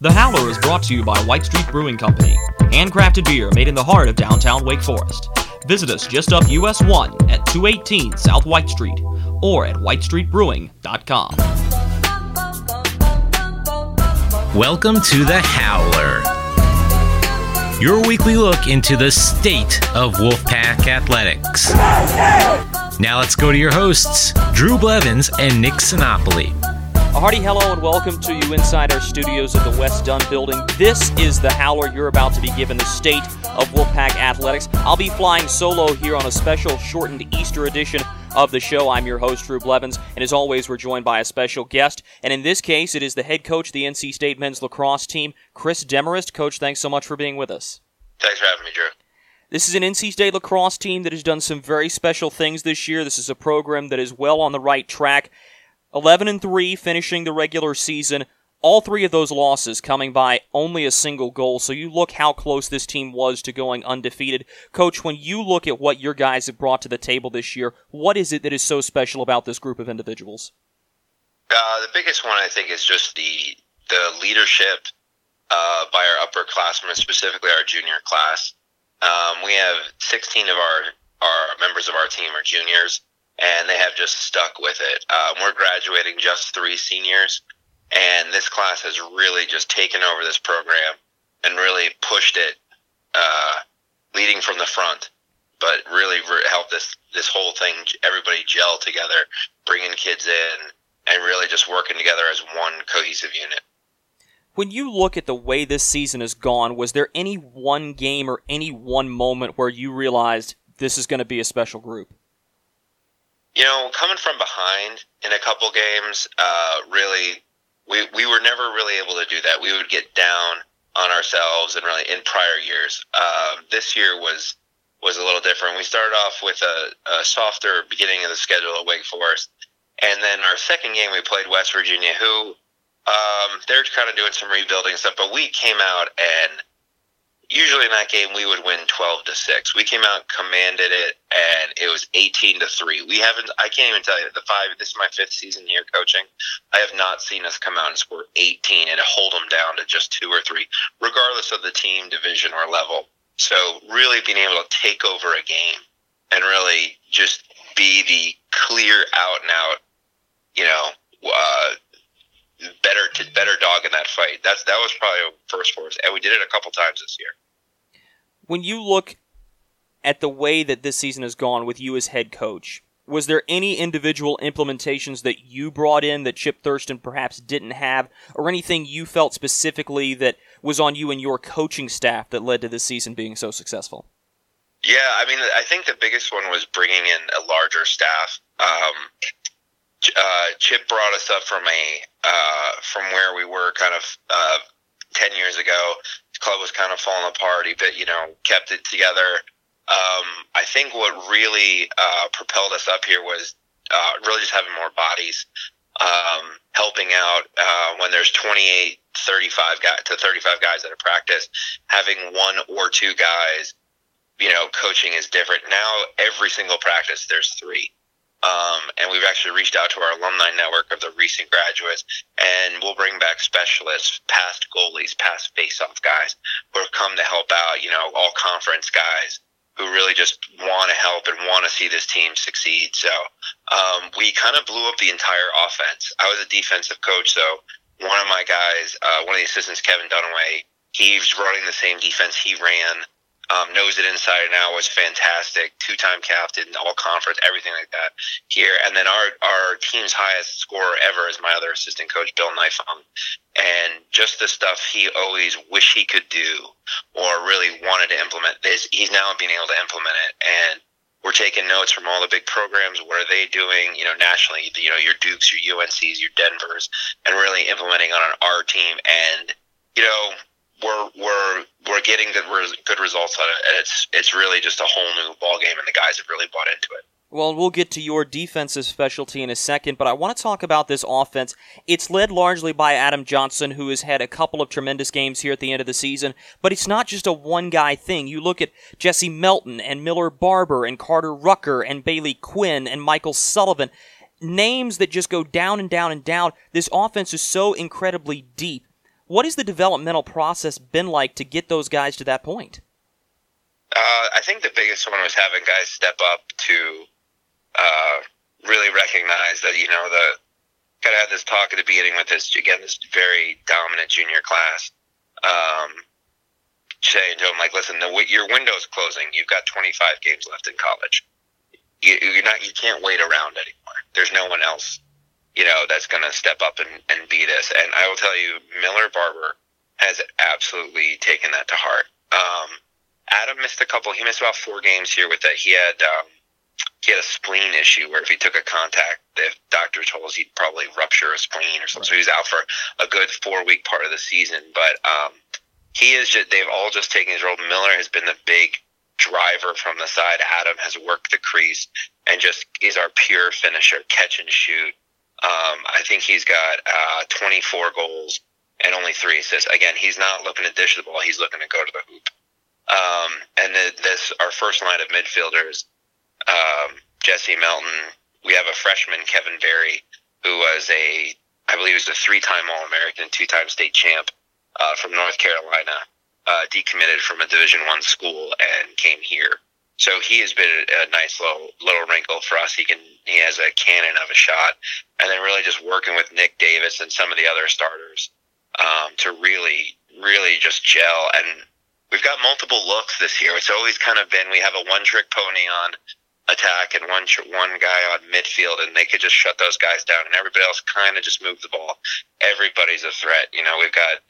The Howler is brought to you by White Street Brewing Company, handcrafted beer made in the heart of downtown Wake Forest. Visit us just up US 1 at 218 South White Street or at whitestreetbrewing.com. Welcome to The Howler, your weekly look into the state of Wolfpack athletics. Now let's go to your hosts, Drew Blevins and Nick Sinopoli. A hearty hello and welcome to you inside our studios at the West Dunn Building. This is the Howler. You're about to be given the state of Wolfpack athletics. I'll be flying solo here on a special shortened Easter edition of the show. I'm your host, Drew Blevins, and as always, we're joined by a special guest. And in this case, it is the head coach of the NC State men's lacrosse team, Chris Demarest. Coach, thanks so much for being with us. Thanks for having me, Drew. This is an NC State lacrosse team that has done some very special things this year. This is a program that is well on the right track. 11 and 3 finishing the regular season. All three of those losses coming by only a single goal. So you look how close this team was to going undefeated. Coach, when you look at what your guys have brought to the table this year, what is it that is so special about this group of individuals? Uh, the biggest one, I think, is just the the leadership uh, by our upperclassmen, specifically our junior class. Um, we have 16 of our our members of our team are juniors, and they have just stuck with it. Um, we're graduating just three seniors, and this class has really just taken over this program and really pushed it, uh, leading from the front. But really helped this this whole thing, everybody gel together, bringing kids in, and really just working together as one cohesive unit. When you look at the way this season has gone, was there any one game or any one moment where you realized this is going to be a special group? You know, coming from behind in a couple games, uh, really, we, we were never really able to do that. We would get down on ourselves and really in prior years. Um, this year was was a little different. We started off with a, a softer beginning of the schedule at Wake Forest, and then our second game we played West Virginia, who um, they're kind of doing some rebuilding stuff, but we came out and usually in that game we would win 12 to 6 we came out commanded it and it was 18 to 3 we haven't i can't even tell you the five this is my fifth season here coaching. I have not seen us come out and score 18 and hold them down to just two or three regardless of the team division or level. So really being able to take over a game and really just be the clear out and out you know uh, better to better dog in that fight. That's that was probably first for us, and we did it a couple times this year. When you look at the way that this season has gone with you as head coach, was there any individual implementations that you brought in that Chip Thurston perhaps didn't have, or anything you felt specifically that was on you and your coaching staff that led to this season being so successful? Yeah, I mean, I think the biggest one was bringing in a larger staff. Um, uh, Chip brought us up from a uh, from where we were kind of uh, ten years ago. The club was kind of falling apart. He, you know, kept it together. Um, I think what really uh, propelled us up here was uh, really just having more bodies, um, helping out uh, when there's 28, 35 guys to 35 guys at a practice. Having one or two guys, you know, coaching is different. Now every single practice there's three. Um, and we've actually reached out to our alumni network of the recent graduates, and we'll bring back specialists, past goalies, past face-off guys who have come to help out. You know, all conference guys who really just want to help and want to see this team succeed. So um, we kind of blew up the entire offense. I was a defensive coach, so one of my guys, uh, one of the assistants, Kevin Dunaway, he's running the same defense he ran um, knows it inside and out, was fantastic, two-time captain, all conference, everything like that here. And then our our team's highest scorer ever is my other assistant coach, Bill Nifong. And just the stuff he always wished he could do or really wanted to implement this, he's now being able to implement it. And we're taking notes from all the big programs. What are they doing? You know, nationally, you know, your Dukes, your UNCs, your Denvers, and really implementing on our team. And you know, we're we're we're getting good good results on it, and it's it's really just a whole new ball game, and the guys have really bought into it. Well, we'll get to your defensive specialty in a second, but I want to talk about this offense. It's led largely by Adam Johnson, who has had a couple of tremendous games here at the end of the season, but it's not just a one guy thing. You look at Jesse Melton and Miller Barber and Carter Rucker and Bailey Quinn and Michael Sullivan. Names that just go down and down and down. This offense is so incredibly deep What has the developmental process been like to get those guys to that point? Uh, I think the biggest one was having guys step up to uh, really recognize that you know the kind of had this talk at the beginning with this again this very dominant junior class. Um, saying to them like, listen, the, your window's closing. You've got 25 games left in college. You, you're not. You can't wait around anymore. There's no one else, you know, that's going to step up and, and beat us. And I will tell you, Miller Barber has absolutely taken that to heart. Um, Adam missed a couple. He missed about four games here with that. He had um, he had a spleen issue where if he took a contact, the doctor told us he'd probably rupture a spleen or something. Right. So he was out for a good four week part of the season. But um, he is just they've all just taken his role. Miller has been the big driver from the side. Adam has worked the crease and just is our pure finisher, catch and shoot. Um, I think he's got uh, 24 goals and only three assists. Again, he's not looking to dish the ball; he's looking to go to the hoop. Um, and the, this our first line of midfielders, um, Jesse Melton. We have a freshman, Kevin Berry, who was a I believe was a three-time All-American, two-time state champ uh, from North Carolina, uh, decommitted from a Division One school and came here. So he has been a, nice little little wrinkle for us. He can he has a cannon of a shot, and then really just working with Nick Davis and some of the other starters um, to really really just gel. And we've got multiple looks this year. It's always kind of been we have a one trick pony on attack and one one guy on midfield, and they could just shut those guys down, and everybody else kind of just move the ball. Everybody's a threat. You know, we've got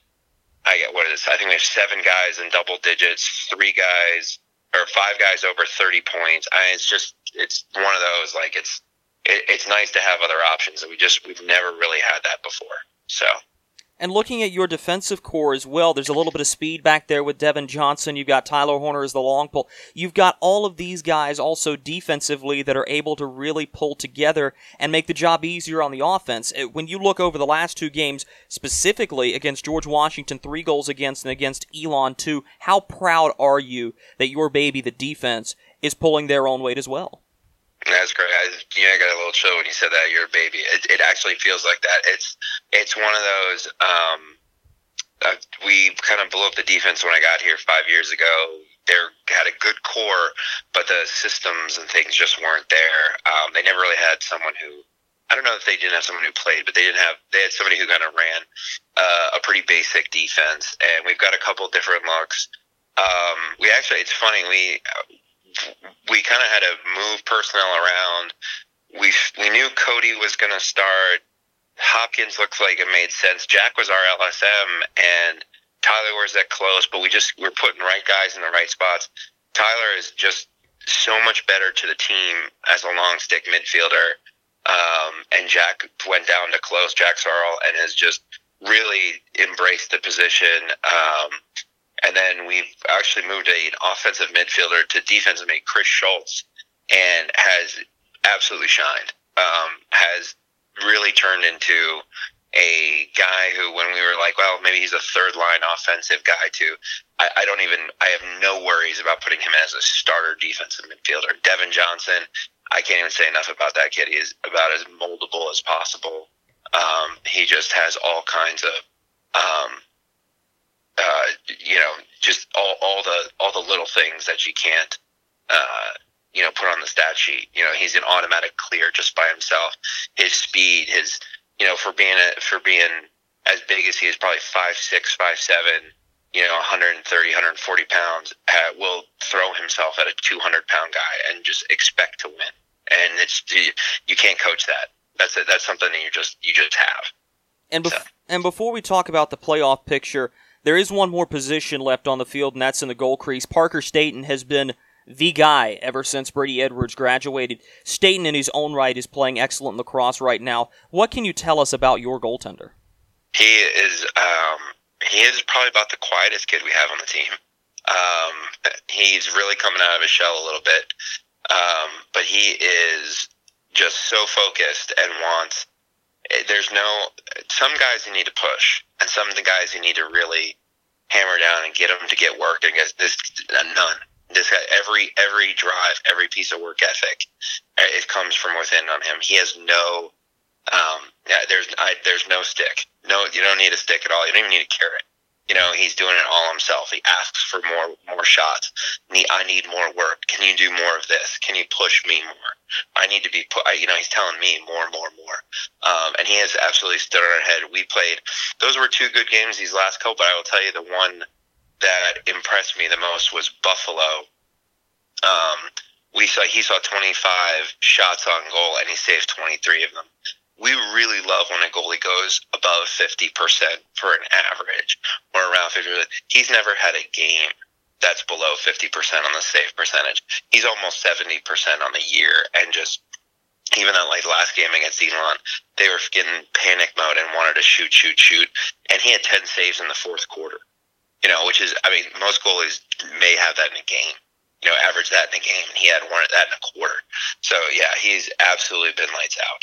I get what is I think we have seven guys in double digits, three guys or five guys over thirty points. I, it's just it's one of those like it's it, it's nice to have other options that we just we've never really had that before. So and looking at your defensive core as well, there's a little bit of speed back there with Devin Johnson. You've got Tyler Horner as the long pull. You've got all of these guys also defensively that are able to really pull together and make the job easier on the offense. Uh, when you look over the last two games, specifically against George Washington, three goals against, and against Elon, two, how proud are you that your baby, the defense, is pulling their own weight as well? That's great. I, you know, I got a little chill when you said that. You're a baby. It, it actually feels like that. It's it's one of those. Um, uh, we kind of blew up the defense when I got here five years ago. They had a good core, but the systems and things just weren't there. Um, they never really had someone who. I don't know if they didn't have someone who played, but they didn't have. They had somebody who kind of ran uh, a pretty basic defense, and we've got a couple different looks. Um, we actually, it's funny. We we kind of had to move personnel around. We we knew Cody was going to start. Hopkins looked like it made sense. Jack was our LSM, and Tyler was that close, but we just we're putting right guys in the right spots. Tyler is just so much better to the team as a long stick midfielder. Um, and Jack went down to close, Jack Sarl, and has just really embraced the position. Um, and then we've actually moved an offensive midfielder to defensive mid, Chris Schultz, and has absolutely shined. Um, has really turned into a guy who, when we were like, well, maybe he's a third line offensive guy too. I, I don't even, I have no worries about putting him as a starter defensive midfielder. Devin Johnson, I can't even say enough about that kid. He is about as moldable as possible. Um, he just has all kinds of um, uh, you know, just all, all the all the little things that you can't, uh, you know, put on the stat sheet. You know, he's an automatic clear just by himself. His speed, his, you know, for being a, for being as big as he is, probably five six, five seven. You know, 130, 140 pounds, uh, will throw himself at a 200 pound guy and just expect to win. And it's you, you can't coach that. That's a, that's something that you just you just have. And bef- so. and before we talk about the playoff picture, there is one more position left on the field, and that's in the goal crease. Parker Staten has been the guy ever since Brady Edwards graduated. Staten, in his own right, is playing excellent lacrosse right now. What can you tell us about your goaltender? He is um, he is probably about the quietest kid we have on the team. Um, he's really coming out of his shell a little bit, um, but he is just so focused and wants. There's no some guys you need to push and some of the guys you need to really hammer down and get them to get work. And guess this none. This guy, every every drive, every piece of work ethic, uh, it comes from within on him. He has no um, there's I, there's no stick. No, you don't need a stick at all. You don't even need a carrot. You know, he's doing it all himself. He asks for more more shots. I need more work. Can you do more of this? Can you push me more? I need to be put. You know, he's telling me more, more, more. Um, and he has absolutely stood on our head. We played. Those were two good games these last couple. But I will tell you, the one that impressed me the most was Buffalo. Um, we saw he saw 25 shots on goal and he saved 23 of them we really love when a goalie goes above 50% for an average or around 50%. He's never had a game that's below 50% on the save percentage. He's almost 70% on the year and just even that like last game against Elon, they were getting panic mode and wanted to shoot, shoot, shoot. And he had 10 saves in the fourth quarter, you know, which is, I mean, most goalies may have that in a game, you know, average that in a game. And he had one of that in a quarter. So yeah, he's absolutely been lights out.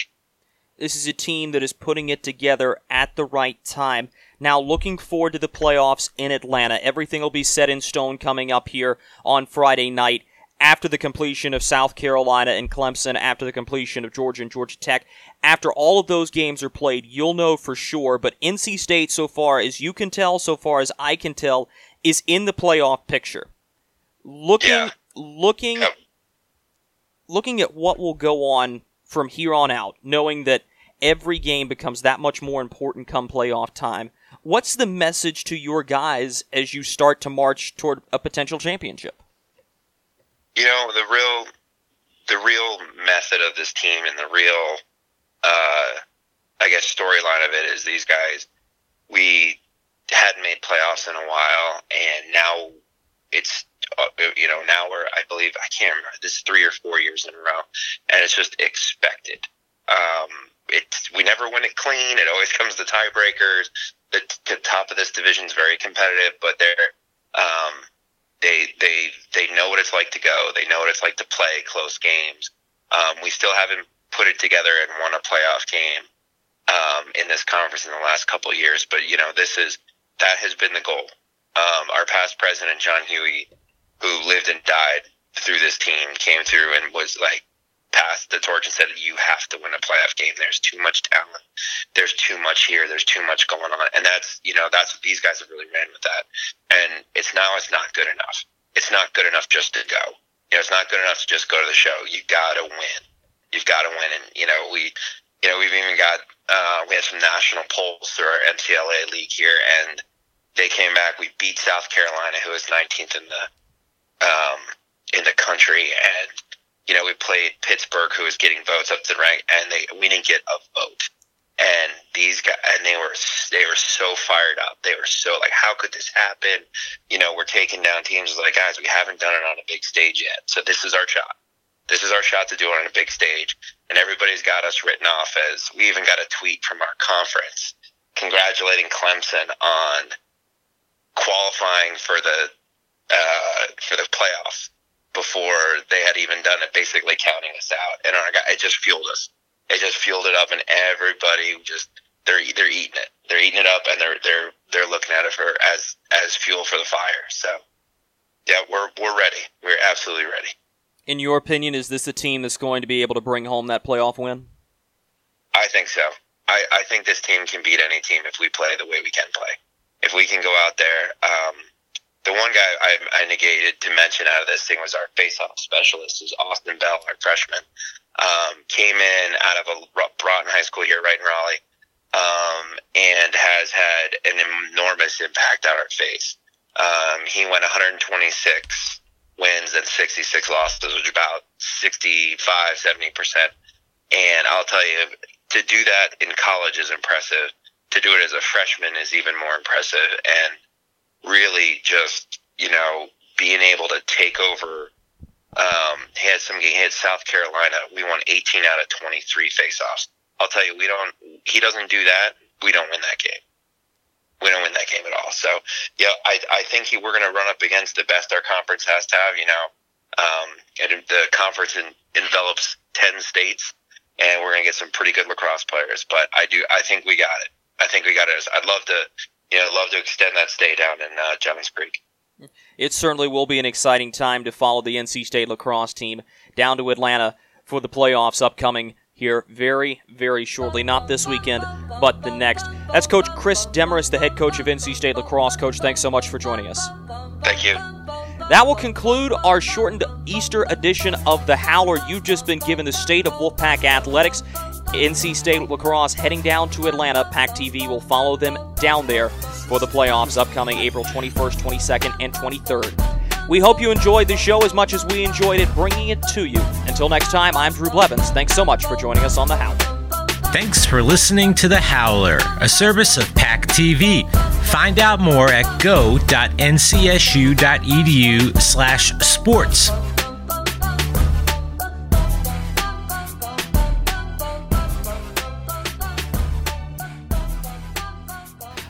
This is a team that is putting it together at the right time. Now, looking forward to the playoffs in Atlanta. Everything will be set in stone coming up here on Friday night after the completion of South Carolina and Clemson, after the completion of Georgia and Georgia Tech. After all of those games are played, you'll know for sure. But NC State, so far as you can tell, so far as I can tell, is in the playoff picture. Looking, yeah. looking, looking at what will go on from here on out, knowing that every game becomes that much more important come playoff time. What's the message to your guys as you start to march toward a potential championship? You know, the real the real method of this team and the real uh, I guess storyline of it is these guys we hadn't made playoffs in a while and now it's you know, now we're, I believe, I can't remember, this is three or four years in a row, and it's just expected. Um, it's, we never win it clean. It always comes to tiebreakers. The, the top of this division is very competitive, but they're, um, they, they, they know what it's like to go. They know what it's like to play close games. Um, we still haven't put it together and won a playoff game, um, in this conference in the last couple years, but you know, this is, that has been the goal. Um, our past president, John Hughey, who lived and died through this team came through and was like passed the torch and said you have to win a playoff game. There's too much talent. There's too much here. There's too much going on. And that's you know that's what these guys have really ran with that. And it's now it's not good enough. It's not good enough just to go. You know it's not good enough to just go to the show. You gotta win. You've got to win. And you know we you know we've even got uh, we had some national polls through our NCAA league here and they came back. We beat South Carolina who was 19th in the um, in the country, and you know we played Pittsburgh, who was getting votes up to the rank, and they we didn't get a vote. And these guys, and they were they were so fired up. They were so like, how could this happen? You know, we're taking down teams. Like, guys, we haven't done it on a big stage yet, so this is our shot. This is our shot to do it on a big stage. And everybody's got us written off as we even got a tweet from our conference congratulating Clemson on qualifying for the uh, for the playoffs before they had even done it, basically counting us out. And our guy, it just fueled us. It just fueled it up, and everybody just they're they're eating it. They're eating it up, and they're they're they're looking at it for as as fuel for the fire. So yeah, we're we're ready. We're absolutely ready. In your opinion, is this a team that's going to be able to bring home that playoff win? I think so. I, I think this team can beat any team if we play the way we can play. If we can go out there, um, the one guy I, I negated to mention out of this thing was our face-off specialist, is Austin Bell, our freshman. Um, came in out of a Broughton High School here, right in Raleigh, um, and has had an enormous impact on our face. Um, he went 126 wins and 66 losses, which is about 65, 70 percent. And I'll tell you, to do that in college is impressive. To do it as a freshman is even more impressive. And really just you know being able to take over. Um, he had some. He had South Carolina. We won 18 out of 23 faceoffs. I'll tell you, we don't. He doesn't do that. We don't win that game. We don't win that game at all. So yeah, I I think he, we're going to run up against the best our conference has to have. You know, um, and the conference in, envelops 10 states, and we're going to get some pretty good lacrosse players. But I do. I think we got it. I think we got it. I'd love to you know, love to extend that stay down in uh, Johns Creek. It certainly will be an exciting time to follow the NC State lacrosse team down to Atlanta for the playoffs upcoming here very, very shortly. Not this weekend, but the next. That's Coach Chris Demarest, the head coach of NC State lacrosse. Coach, thanks so much for joining us. Thank you. That will conclude our shortened Easter edition of the Howler. You've just been given the state of Wolfpack athletics. NC State lacrosse heading down to Atlanta. Pack TV will follow them down there for the playoffs upcoming April 21st, 22nd, and 23rd. We hope you enjoyed the show as much as we enjoyed it bringing it to you. Until next time, I'm Drew Blevins. Thanks so much for joining us on The Howler. Thanks for listening to The Howler, a service of Pack TV. Find out more at go.ncsu.edu slash sports.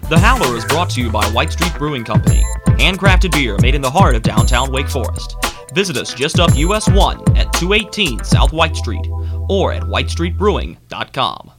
The Howler is brought to you by White Street Brewing Company, handcrafted beer made in the heart of downtown Wake Forest. Visit us just up US 1 at 218 South White Street or at whitestreetbrewing.com.